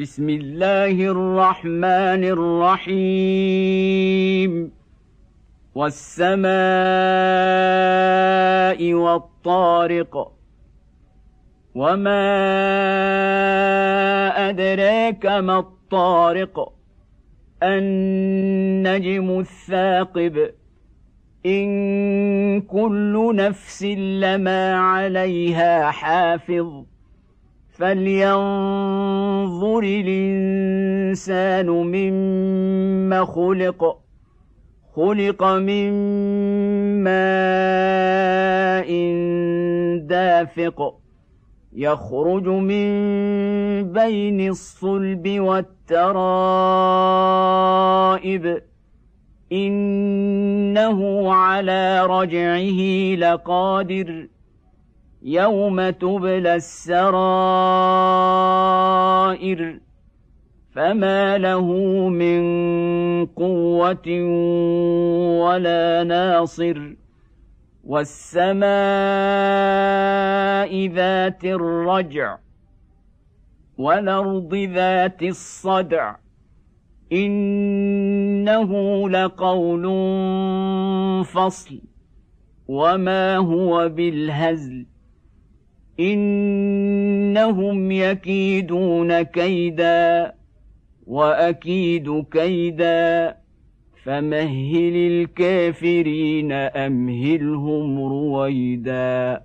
بسم الله الرحمن الرحيم. والسماء والطارق. وما أدراك ما الطارق. النجم الثاقب. إن كل نفس لما عليها حافظ. فلينظر الإنسان مما خلق خلق من ماء دافق يخرج من بين الصلب والترائب. إنه على رجعه لقادر. يوم تبلى السرائر فما له من قوه ولا ناصر والسماء ذات الرجع والارض ذات الصدع انه لقول فصل وما هو بالهزل إنهم يكيدون كيدا وأكيد كيدا فمهل الكافرين أمهلهم رويدا